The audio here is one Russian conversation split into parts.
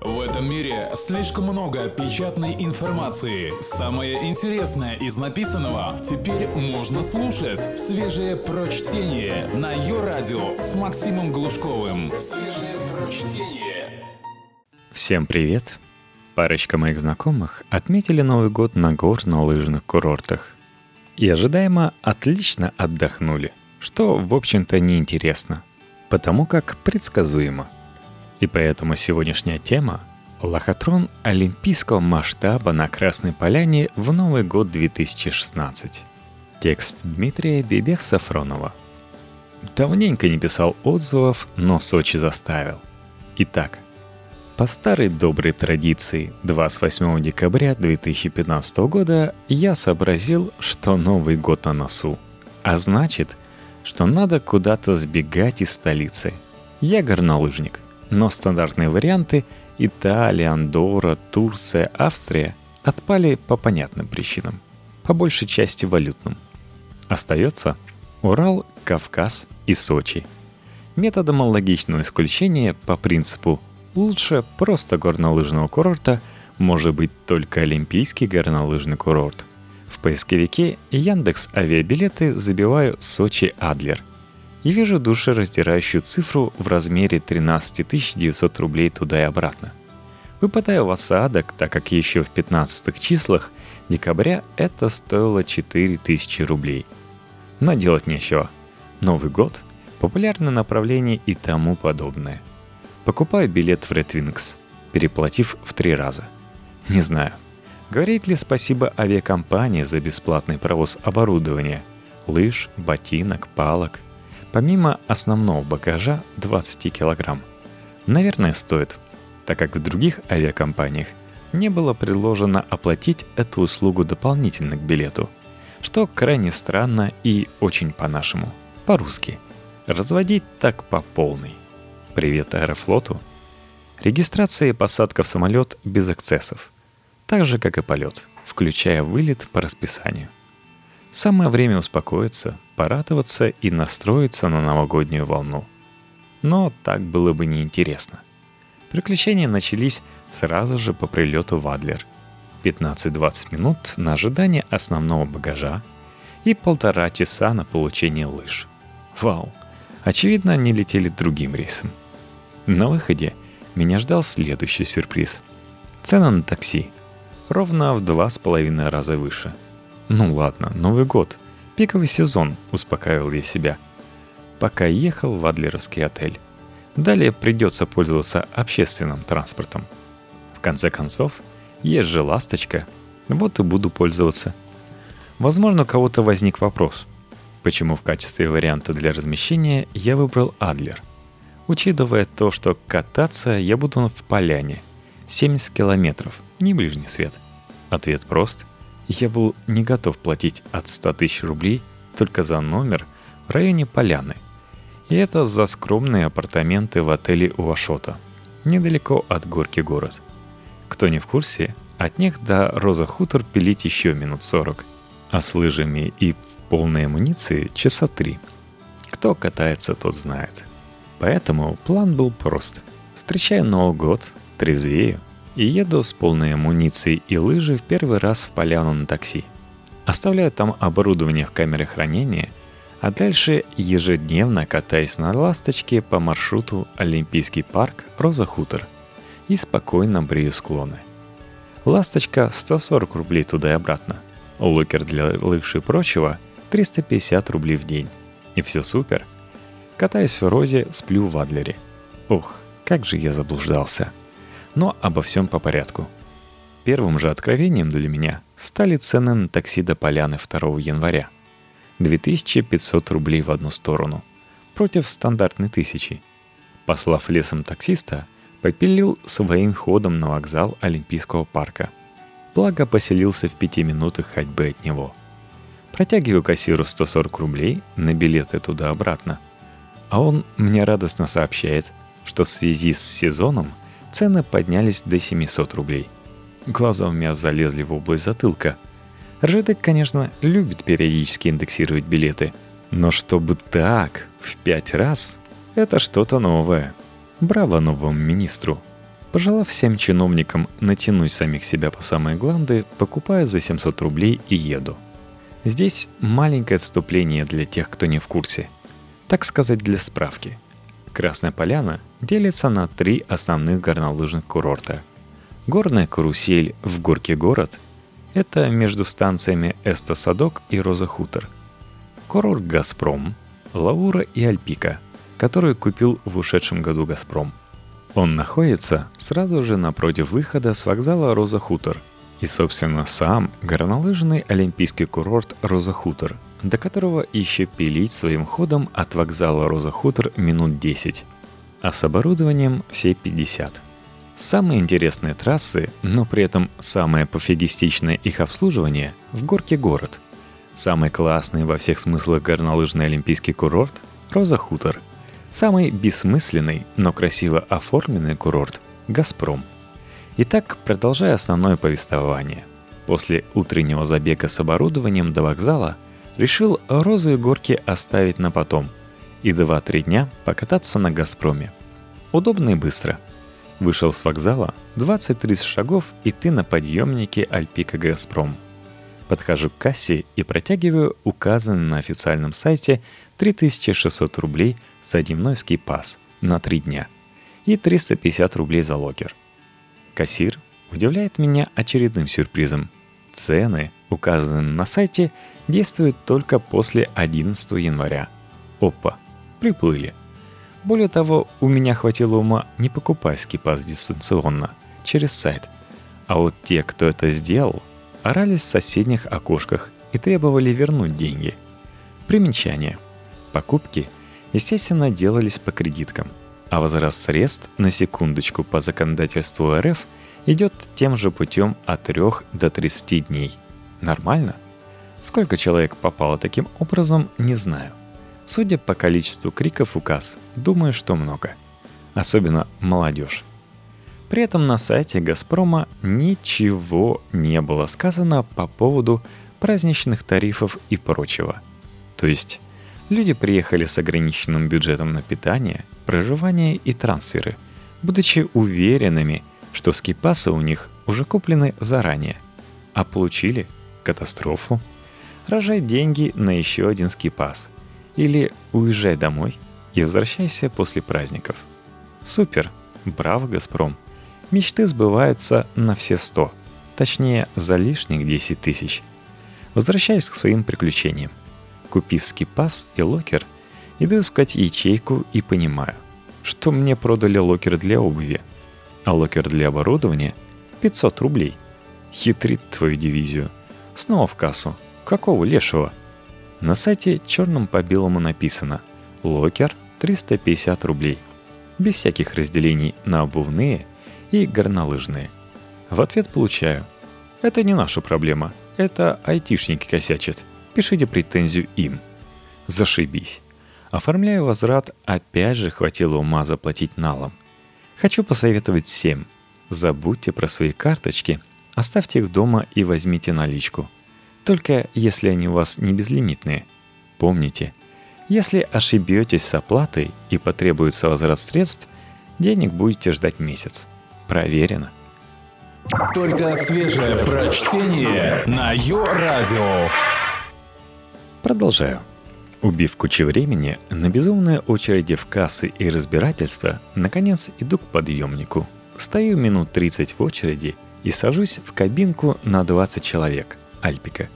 В этом мире слишком много печатной информации. Самое интересное из написанного теперь можно слушать. Свежее прочтение на ее радио с Максимом Глушковым. Свежее прочтение. Всем привет! Парочка моих знакомых отметили Новый год на горно-лыжных курортах. И ожидаемо отлично отдохнули, что, в общем-то, неинтересно, потому как предсказуемо – и поэтому сегодняшняя тема – лохотрон олимпийского масштаба на Красной Поляне в Новый год 2016. Текст Дмитрия Бибех-Сафронова. Давненько не писал отзывов, но Сочи заставил. Итак, по старой доброй традиции 28 декабря 2015 года я сообразил, что Новый год на носу. А значит, что надо куда-то сбегать из столицы. Я горнолыжник но стандартные варианты Италия, Андорра, Турция, Австрия отпали по понятным причинам, по большей части валютным. Остается Урал, Кавказ и Сочи. Методом логичного исключения по принципу «лучше просто горнолыжного курорта» может быть только Олимпийский горнолыжный курорт. В поисковике Яндекс авиабилеты забиваю Сочи Адлер – и вижу душераздирающую цифру в размере 13 900 рублей туда и обратно. Выпадаю в осадок, так как еще в 15 числах декабря это стоило 4000 рублей. Но делать нечего. Новый год, популярное направление и тому подобное. Покупаю билет в Red Wings, переплатив в три раза. Не знаю, говорит ли спасибо авиакомпании за бесплатный провоз оборудования, лыж, ботинок, палок, помимо основного багажа 20 килограмм. Наверное, стоит, так как в других авиакомпаниях не было предложено оплатить эту услугу дополнительно к билету, что крайне странно и очень по-нашему, по-русски. Разводить так по полной. Привет Аэрофлоту. Регистрация и посадка в самолет без эксцессов. Так же, как и полет, включая вылет по расписанию. Самое время успокоиться, порадоваться и настроиться на новогоднюю волну. Но так было бы неинтересно. Приключения начались сразу же по прилету в Адлер. 15-20 минут на ожидание основного багажа и полтора часа на получение лыж. Вау! Очевидно, они летели другим рейсом. На выходе меня ждал следующий сюрприз. Цена на такси ровно в два с половиной раза выше – ну ладно, Новый год. Пиковый сезон, успокаивал я себя. Пока ехал в Адлеровский отель. Далее придется пользоваться общественным транспортом. В конце концов, есть же ласточка, вот и буду пользоваться. Возможно, у кого-то возник вопрос, почему в качестве варианта для размещения я выбрал Адлер. Учитывая то, что кататься я буду в поляне, 70 километров, не ближний свет. Ответ прост – я был не готов платить от 100 тысяч рублей только за номер в районе Поляны. И это за скромные апартаменты в отеле Уашота, недалеко от горки город. Кто не в курсе, от них до Роза Хутор пилить еще минут 40, а с лыжами и в полной амуниции часа три. Кто катается, тот знает. Поэтому план был прост. Встречая Новый год, трезвею, и еду с полной амуницией и лыжи в первый раз в поляну на такси. Оставляю там оборудование в камере хранения, а дальше ежедневно катаюсь на ласточке по маршруту Олимпийский парк Роза Хутор и спокойно брею склоны. Ласточка 140 рублей туда и обратно. Лукер для лыж и прочего 350 рублей в день. И все супер. Катаюсь в Розе, сплю в Адлере. Ух, как же я заблуждался. Но обо всем по порядку. Первым же откровением для меня стали цены на такси до Поляны 2 января. 2500 рублей в одну сторону, против стандартной тысячи. Послав лесом таксиста, попилил своим ходом на вокзал Олимпийского парка. Благо поселился в пяти минутах ходьбы от него. Протягиваю кассиру 140 рублей на билеты туда-обратно. А он мне радостно сообщает, что в связи с сезоном – цены поднялись до 700 рублей. Глаза у меня залезли в область затылка. РЖД, конечно, любит периодически индексировать билеты, но чтобы так, в пять раз, это что-то новое. Браво новому министру. Пожелав всем чиновникам натянуть самих себя по самые гланды, покупаю за 700 рублей и еду. Здесь маленькое отступление для тех, кто не в курсе. Так сказать, для справки. Красная Поляна делится на три основных горнолыжных курорта. Горная карусель в Горке город – это между станциями Эста-Садок и Роза-Хутор. Курорт «Газпром», Лаура и Альпика, которую купил в ушедшем году «Газпром». Он находится сразу же напротив выхода с вокзала «Роза Хутор», и, собственно, сам горнолыжный олимпийский курорт «Роза Хутор», до которого еще пилить своим ходом от вокзала «Роза Хутор» минут 10, а с оборудованием все 50. Самые интересные трассы, но при этом самое пофигистичное их обслуживание – в горке город – Самый классный во всех смыслах горнолыжный олимпийский курорт – Роза Хутор. Самый бессмысленный, но красиво оформленный курорт – Газпром. Итак, продолжая основное повествование. После утреннего забега с оборудованием до вокзала решил Розу и горки оставить на потом и 2-3 дня покататься на «Газпроме». Удобно и быстро. Вышел с вокзала, 20-30 шагов и ты на подъемнике Альпика «Газпром». Подхожу к кассе и протягиваю указанный на официальном сайте 3600 рублей за дневной ски-пас на 3 дня и 350 рублей за локер. Кассир удивляет меня очередным сюрпризом. Цены, указанные на сайте, действуют только после 11 января. Опа, приплыли. Более того, у меня хватило ума не покупать скипас дистанционно, через сайт. А вот те, кто это сделал, орались в соседних окошках и требовали вернуть деньги. Примечание. Покупки, естественно, делались по кредиткам, а возврат средств на секундочку по законодательству РФ идет тем же путем от 3 до 30 дней. Нормально? Сколько человек попало таким образом, не знаю. Судя по количеству криков указ, думаю, что много. Особенно молодежь. При этом на сайте «Газпрома» ничего не было сказано по поводу праздничных тарифов и прочего. То есть люди приехали с ограниченным бюджетом на питание, проживание и трансферы, будучи уверенными, что скипасы у них уже куплены заранее, а получили катастрофу. Рожай деньги на еще один скипас. Или уезжай домой и возвращайся после праздников. Супер! Браво, «Газпром»! Мечты сбываются на все сто, точнее, за лишних 10 тысяч. Возвращаюсь к своим приключениям. Купив скипас и локер, иду искать ячейку и понимаю, что мне продали локер для обуви, а локер для оборудования — 500 рублей. Едрит твою дивизию. Снова в кассу. Какого лешего? На сайте черным по белому написано «Локер 350 рублей». Без всяких разделений на обувные – и горнолыжные. В ответ получаю. Это не наша проблема. Это айтишники косячат. Пишите претензию им. Зашибись. Оформляю возврат, опять же хватило ума заплатить налом. Хочу посоветовать всем. Забудьте про свои карточки, оставьте их дома и возьмите наличку. Только если они у вас не безлимитные. Помните, если ошибетесь с оплатой и потребуется возврат средств, денег будете ждать месяц. Проверено. Только свежее прочтение на Йо-Радио. Продолжаю. Убив кучу времени, на безумные очереди в кассы и разбирательства, наконец иду к подъемнику. Стою минут 30 в очереди и сажусь в кабинку на 20 человек. Альпика.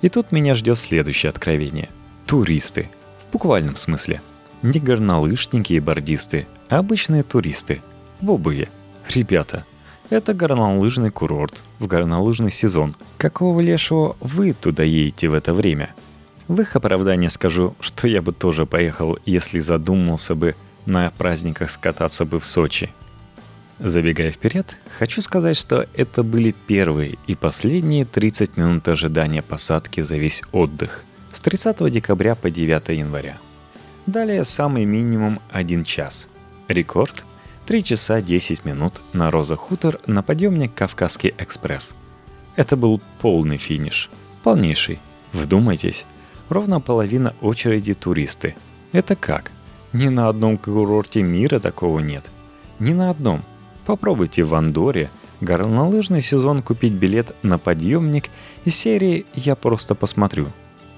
И тут меня ждет следующее откровение. Туристы. В буквальном смысле. Не горнолыжники и бордисты, а обычные туристы. В обуви. Ребята, это горнолыжный курорт в горнолыжный сезон. Какого лешего вы туда едете в это время? В их оправдание скажу, что я бы тоже поехал, если задумался бы на праздниках скататься бы в Сочи. Забегая вперед, хочу сказать, что это были первые и последние 30 минут ожидания посадки за весь отдых с 30 декабря по 9 января. Далее самый минимум 1 час. Рекорд 3 часа 10 минут на Роза Хутор на подъемник Кавказский экспресс. Это был полный финиш. Полнейший. Вдумайтесь, ровно половина очереди туристы. Это как? Ни на одном курорте мира такого нет. Ни на одном. Попробуйте в Андоре горнолыжный сезон купить билет на подъемник из серии «Я просто посмотрю».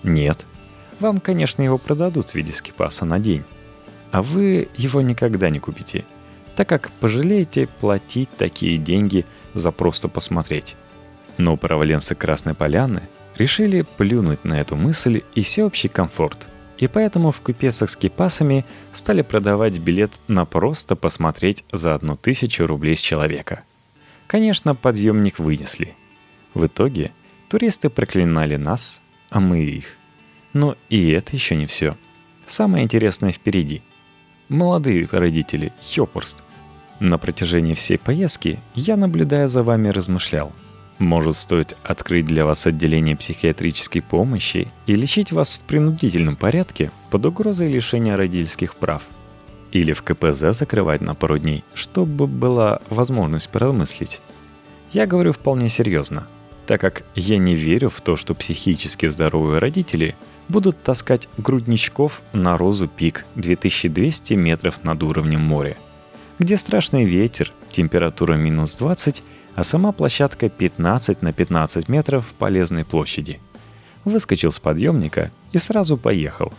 Нет. Вам, конечно, его продадут в виде скипаса на день. А вы его никогда не купите, так как пожалеете платить такие деньги за просто посмотреть. Но управленцы Красной Поляны решили плюнуть на эту мысль и всеобщий комфорт. И поэтому в купецах с кипасами стали продавать билет на просто посмотреть за одну тысячу рублей с человека. Конечно, подъемник вынесли. В итоге туристы проклинали нас, а мы их. Но и это еще не все. Самое интересное впереди. Молодые родители, Хёпорст. На протяжении всей поездки я, наблюдая за вами, размышлял – может стоит открыть для вас отделение психиатрической помощи и лечить вас в принудительном порядке под угрозой лишения родительских прав. Или в КПЗ закрывать на пару дней, чтобы была возможность поразмыслить. Я говорю вполне серьезно, так как я не верю в то, что психически здоровые родители будут таскать грудничков на Розу Пик 2200 метров над уровнем моря, где страшный ветер, температура минус 20 – а сама площадка 15 на 15 метров в полезной площади. Выскочил с подъемника и сразу поехал.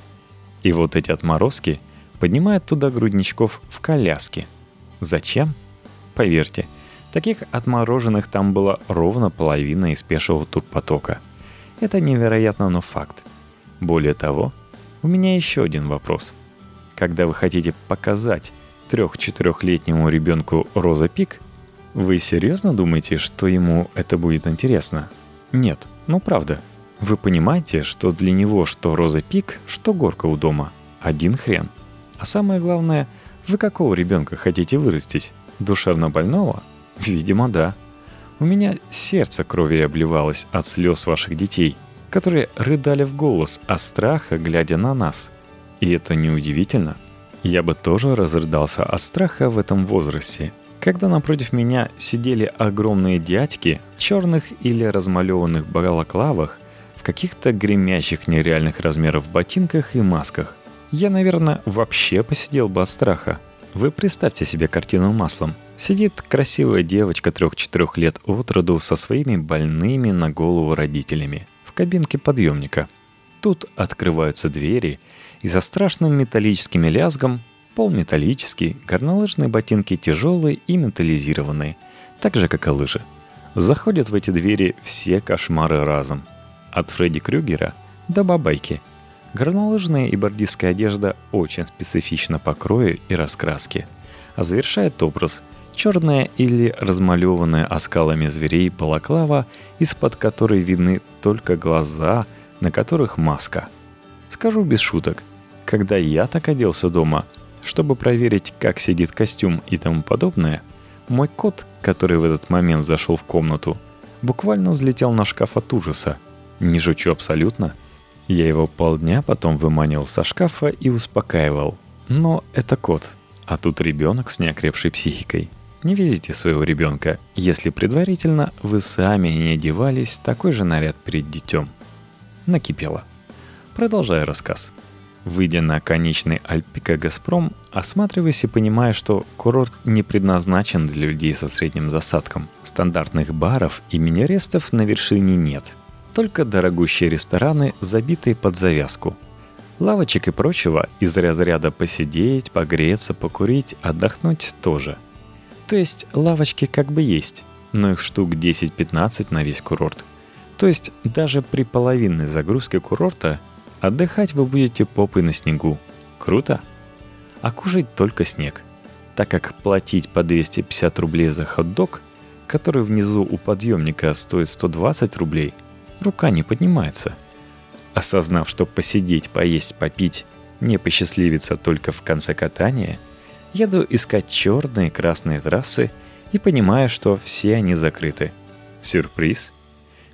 И вот эти отморозки поднимают туда грудничков в коляске. Зачем? Поверьте, таких отмороженных там было ровно половина из пешего турпотока. Это невероятно, но факт. Более того, у меня еще один вопрос. Когда вы хотите показать трех-четырехлетнему ребенку Роза Пик – вы серьезно думаете, что ему это будет интересно? Нет, ну правда. Вы понимаете, что для него что Роза Пик, что горка у дома. Один хрен. А самое главное, вы какого ребенка хотите вырастить? Душевно больного? Видимо, да. У меня сердце крови обливалось от слез ваших детей, которые рыдали в голос от страха, глядя на нас. И это неудивительно. Я бы тоже разрыдался от страха в этом возрасте, когда напротив меня сидели огромные дядьки в черных или размалеванных балаклавах, в каких-то гремящих нереальных размеров ботинках и масках. Я, наверное, вообще посидел бы от страха. Вы представьте себе картину маслом. Сидит красивая девочка трех-четырех лет от роду со своими больными на голову родителями в кабинке подъемника. Тут открываются двери, и за страшным металлическим лязгом Пол металлический, горнолыжные ботинки тяжелые и металлизированные, так же, как и лыжи. Заходят в эти двери все кошмары разом. От Фредди Крюгера до бабайки. Горнолыжная и бордистская одежда очень специфична по крою и раскраске. А завершает образ черная или размалеванная оскалами зверей балаклава, из-под которой видны только глаза, на которых маска. Скажу без шуток, когда я так оделся дома – чтобы проверить, как сидит костюм и тому подобное, мой кот, который в этот момент зашел в комнату, буквально взлетел на шкаф от ужаса. Не жучу абсолютно. Я его полдня потом выманивал со шкафа и успокаивал. Но это кот, а тут ребенок с неокрепшей психикой. Не везите своего ребенка, если предварительно вы сами не одевались такой же наряд перед детем. Накипело. Продолжая рассказ. Выйдя на конечный Альпика «Газпром», осматриваясь и понимая, что курорт не предназначен для людей со средним достатком. Стандартных баров и мини-рестов на вершине нет. Только дорогущие рестораны, забитые под завязку. Лавочек и прочего из разряда посидеть, погреться, покурить, отдохнуть тоже. То есть лавочки как бы есть, но их штук 10-15 на весь курорт. То есть даже при половинной загрузке курорта Отдыхать вы будете попой на снегу. Круто? А кушать только снег. Так как платить по 250 рублей за хот-дог, который внизу у подъемника стоит 120 рублей, рука не поднимается. Осознав, что посидеть, поесть, попить не посчастливится только в конце катания, еду искать черные и красные трассы и понимаю, что все они закрыты. Сюрприз!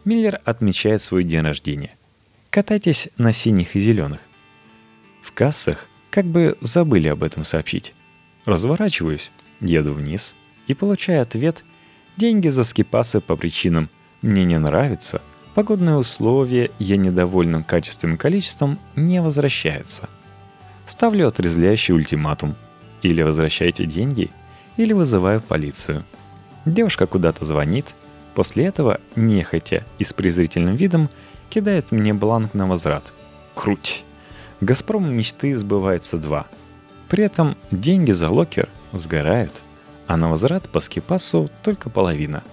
Миллер отмечает свой день рождения – Катайтесь на синих и зеленых. В кассах как бы забыли об этом сообщить. Разворачиваюсь, еду вниз и получаю ответ «Деньги за скипасы по причинам «мне не нравится», погодные условия, я недовольным качественным количеством не возвращаются. Ставлю отрезвляющий ультиматум. Или возвращайте деньги, или вызываю полицию. Девушка куда-то звонит, после этого, нехотя и с презрительным видом, кидает мне бланк на возврат. Круть! Газпром мечты сбывается два. При этом деньги за локер сгорают, а на возврат по скипасу только половина.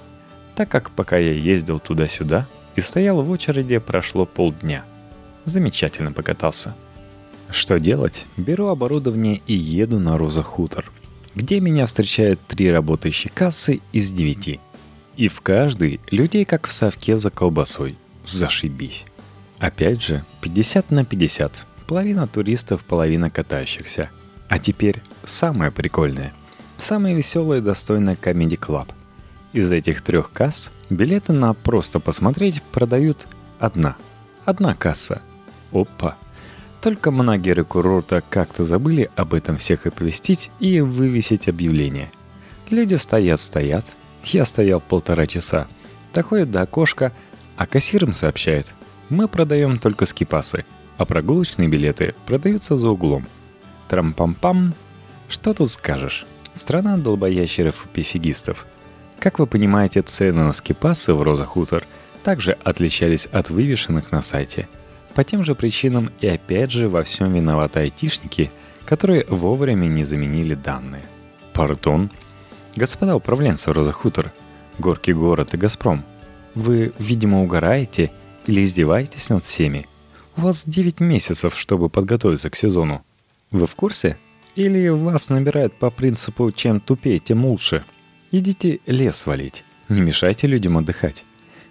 Так как пока я ездил туда-сюда и стоял в очереди, прошло полдня. Замечательно покатался. Что делать? Беру оборудование и еду на Роза Хутор, где меня встречают три работающие кассы из девяти. И в каждой людей как в совке за колбасой. Зашибись. Опять же, 50 на 50. Половина туристов, половина катающихся. А теперь самое прикольное. Самое веселое и достойное Comedy Club. Из этих трех касс билеты на «Просто посмотреть» продают одна. Одна касса. Опа. Только манагеры курорта как-то забыли об этом всех оповестить и вывесить объявление. Люди стоят-стоят. Я стоял полтора часа. Доходит до окошка, а кассир им сообщает. Мы продаем только скипасы – а прогулочные билеты продаются за углом. Трам-пам-пам. Что тут скажешь? Страна долбоящеров и пофигистов. Как вы понимаете, цены на скипасы в Роза Хутор также отличались от вывешенных на сайте. По тем же причинам и опять же во всем виноваты айтишники, которые вовремя не заменили данные. Пардон. Господа управленцы Роза Хутор, Горький город и Газпром, вы, видимо, угораете или издеваетесь над всеми – у вас 9 месяцев, чтобы подготовиться к сезону. Вы в курсе? Или вас набирают по принципу «чем тупее, тем лучше»? Идите лес валить, не мешайте людям отдыхать.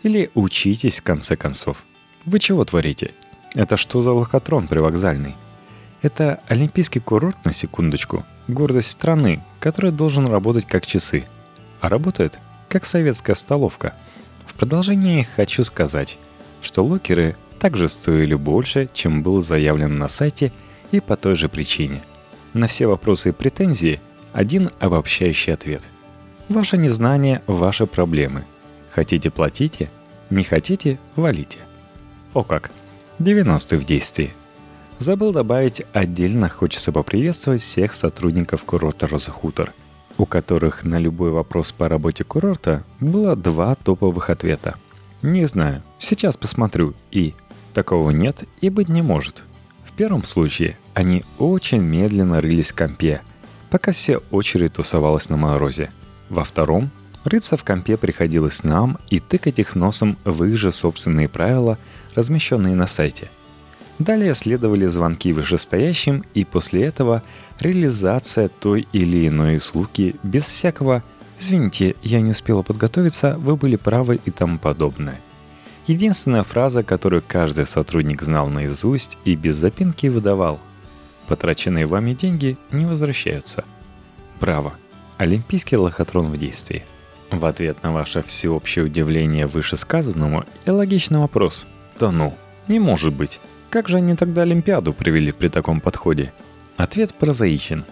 Или учитесь в конце концов. Вы чего творите? Это что за лохотрон привокзальный? Это олимпийский курорт, на секундочку, гордость страны, который должен работать как часы. А работает как советская столовка. В продолжение хочу сказать, что локеры также стоили больше, чем было заявлено на сайте и по той же причине. На все вопросы и претензии один обобщающий ответ. Ваше незнание – ваши проблемы. Хотите – платите, не хотите – валите. О как! 90 в действии. Забыл добавить, отдельно хочется поприветствовать всех сотрудников курорта Розахутор, у которых на любой вопрос по работе курорта было два топовых ответа. Не знаю, сейчас посмотрю и Такого нет и быть не может. В первом случае они очень медленно рылись в компе, пока все очередь тусовалась на морозе. Во втором рыться в компе приходилось нам и тыкать их носом в их же собственные правила, размещенные на сайте. Далее следовали звонки вышестоящим, и после этого реализация той или иной услуги без всякого «Извините, я не успела подготовиться, вы были правы» и тому подобное – Единственная фраза, которую каждый сотрудник знал наизусть и без запинки выдавал. Потраченные вами деньги не возвращаются. Браво! Олимпийский лохотрон в действии. В ответ на ваше всеобщее удивление вышесказанному и логичный вопрос. Да ну, не может быть. Как же они тогда Олимпиаду провели при таком подходе? Ответ прозаичен.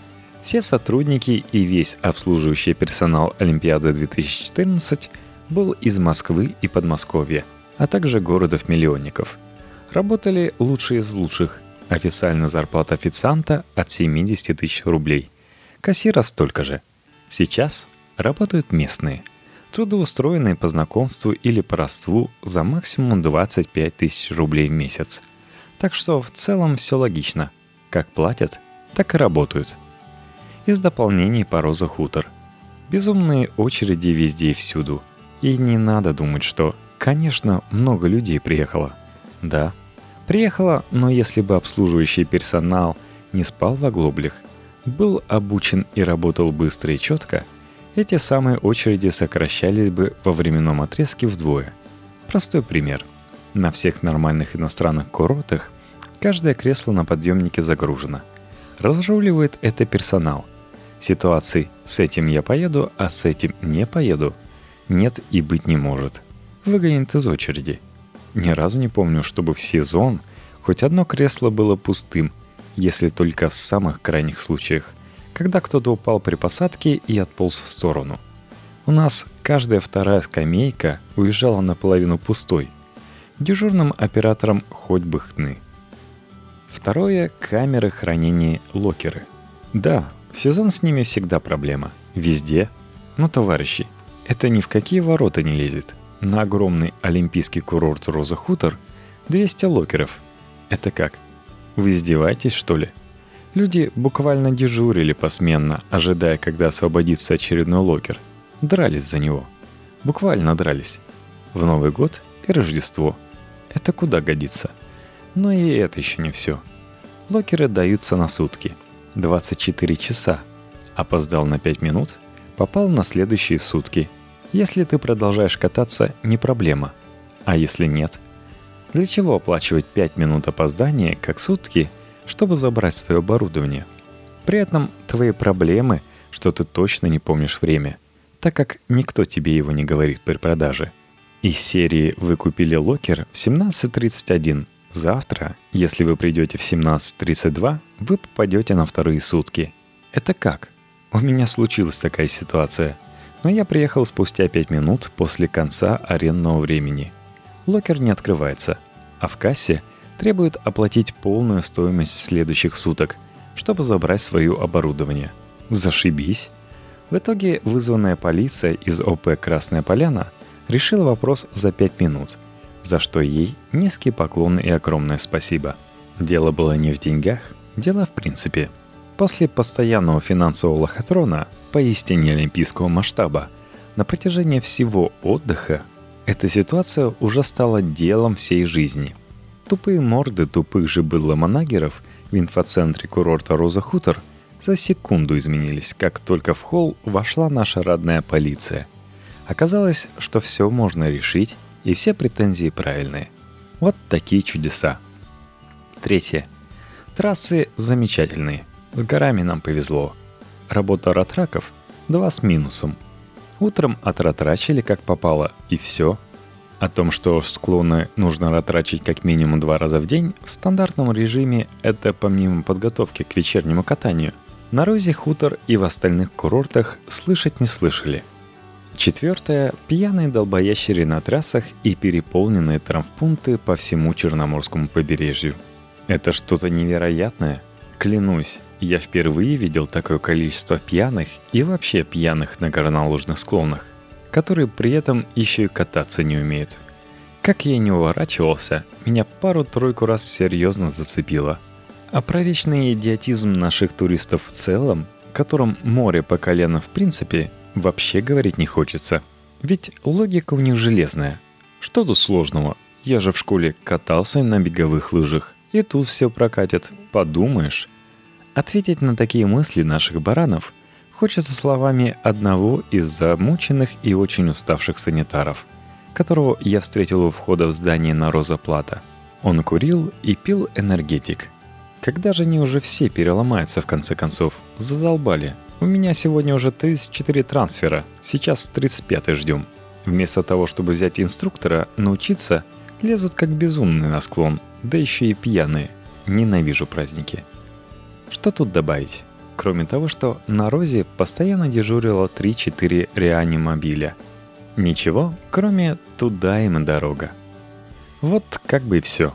Все сотрудники и весь обслуживающий персонал Олимпиады 2014 был из Москвы и Подмосковья – а также городов-миллионников. Работали лучшие из лучших. Официальная зарплата официанта от 70 тысяч рублей. Кассира столько же. Сейчас работают местные. Трудоустроенные по знакомству или по родству за максимум 25 тысяч рублей в месяц. Так что в целом все логично. Как платят, так и работают. Из дополнений по Роза Хутор. Безумные очереди везде и всюду. И не надо думать, что Конечно, много людей приехало. Да, приехало, но если бы обслуживающий персонал не спал в оглоблях, был обучен и работал быстро и четко, эти самые очереди сокращались бы во временном отрезке вдвое. Простой пример. На всех нормальных иностранных курортах каждое кресло на подъемнике загружено. Разруливает это персонал. Ситуации «с этим я поеду, а с этим не поеду» нет и быть не может – выгонят из очереди. Ни разу не помню, чтобы в сезон хоть одно кресло было пустым, если только в самых крайних случаях, когда кто-то упал при посадке и отполз в сторону. У нас каждая вторая скамейка уезжала наполовину пустой. Дежурным оператором хоть бы хны. Второе – камеры хранения локеры. Да, сезон с ними всегда проблема – Везде. Но, товарищи, это ни в какие ворота не лезет. На огромный олимпийский курорт Роза Хутор 200 локеров. Это как? Вы издеваетесь, что ли? Люди буквально дежурили посменно, ожидая, когда освободится очередной локер. Дрались за него. Буквально дрались. В Новый год и Рождество. Это куда годится? Но и это еще не все. Локеры даются на сутки. 24 часа. Опоздал на 5 минут, попал на следующие сутки. Если ты продолжаешь кататься, не проблема. А если нет? Для чего оплачивать 5 минут опоздания, как сутки, чтобы забрать свое оборудование? При этом твои проблемы, что ты точно не помнишь время, так как никто тебе его не говорит при продаже. Из серии «Вы купили локер» в 17.31 Завтра, если вы придете в 17.32, вы попадете на вторые сутки. Это как? У меня случилась такая ситуация. Но я приехал спустя 5 минут после конца арендного времени. Локер не открывается, а в кассе требует оплатить полную стоимость следующих суток, чтобы забрать свое оборудование. Зашибись. В итоге вызванная полиция из ОП «Красная Поляна» решила вопрос за 5 минут – за что ей низкий поклон и огромное спасибо. Дело было не в деньгах, дело в принципе. После постоянного финансового лохотрона, поистине олимпийского масштаба, на протяжении всего отдыха эта ситуация уже стала делом всей жизни. Тупые морды тупых же быдло-манагеров в инфоцентре курорта Роза Хутор за секунду изменились, как только в холл вошла наша родная полиция. Оказалось, что все можно решить и все претензии правильные. Вот такие чудеса. Третье. Трассы замечательные. С горами нам повезло. Работа ратраков – два с минусом. Утром отратрачили как попало, и все. О том, что склоны нужно ратрачить как минимум два раза в день, в стандартном режиме это помимо подготовки к вечернему катанию. На Розе Хутор и в остальных курортах слышать не слышали – Четвертое – пьяные долбоящери на трассах и переполненные травмпункты по всему Черноморскому побережью. Это что-то невероятное. Клянусь, я впервые видел такое количество пьяных и вообще пьяных на горнолыжных склонах, которые при этом еще и кататься не умеют. Как я не уворачивался, меня пару-тройку раз серьезно зацепило. А про вечный идиотизм наших туристов в целом, которым море по колено в принципе, вообще говорить не хочется. Ведь логика у них железная. Что тут сложного? Я же в школе катался на беговых лыжах. И тут все прокатит. Подумаешь. Ответить на такие мысли наших баранов хочется словами одного из замученных и очень уставших санитаров, которого я встретил у входа в здание на Роза Плата. Он курил и пил энергетик. Когда же они уже все переломаются в конце концов? Задолбали. У меня сегодня уже 34 трансфера, сейчас 35 ждем. Вместо того, чтобы взять инструктора, научиться, лезут как безумные на склон, да еще и пьяные. Ненавижу праздники. Что тут добавить? Кроме того, что на Розе постоянно дежурило 3-4 реанимобиля. Ничего, кроме туда им и дорога. Вот как бы и все.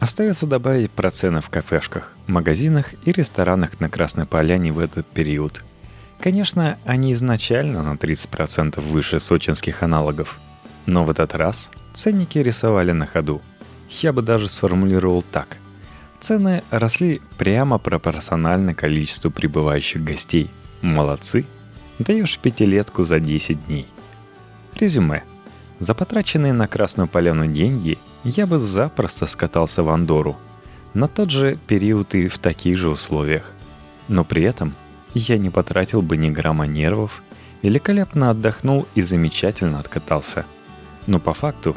Остается добавить про цены в кафешках, магазинах и ресторанах на Красной Поляне в этот период – Конечно, они изначально на 30% выше сочинских аналогов. Но в этот раз ценники рисовали на ходу. Я бы даже сформулировал так. Цены росли прямо пропорционально количеству прибывающих гостей. Молодцы. Даешь пятилетку за 10 дней. Резюме. За потраченные на Красную Поляну деньги я бы запросто скатался в Андору. На тот же период и в таких же условиях. Но при этом – я не потратил бы ни грамма нервов, великолепно отдохнул и замечательно откатался. Но по факту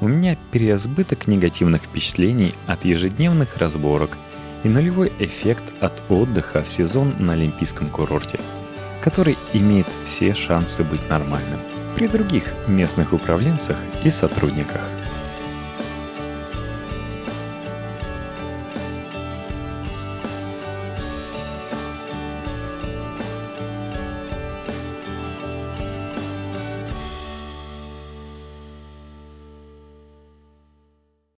у меня переизбыток негативных впечатлений от ежедневных разборок и нулевой эффект от отдыха в сезон на Олимпийском курорте, который имеет все шансы быть нормальным при других местных управленцах и сотрудниках.